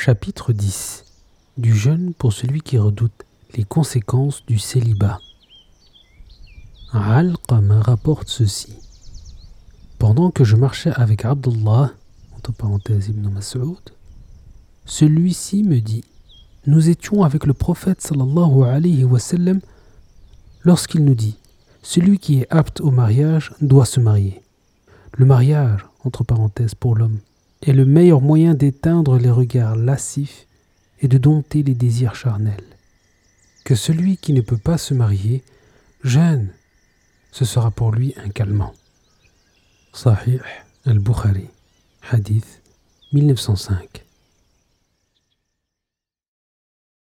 Chapitre 10 Du jeûne pour celui qui redoute les conséquences du célibat. Al-Qama rapporte ceci. Pendant que je marchais avec Abdullah, entre parenthèses Ibn celui-ci me dit Nous étions avec le prophète sallallahu alayhi wa lorsqu'il nous dit Celui qui est apte au mariage doit se marier. Le mariage, entre parenthèses pour l'homme, est le meilleur moyen d'éteindre les regards lascifs et de dompter les désirs charnels. Que celui qui ne peut pas se marier jeûne, ce sera pour lui un calmant. Sahih al-Bukhari, hadith 1905.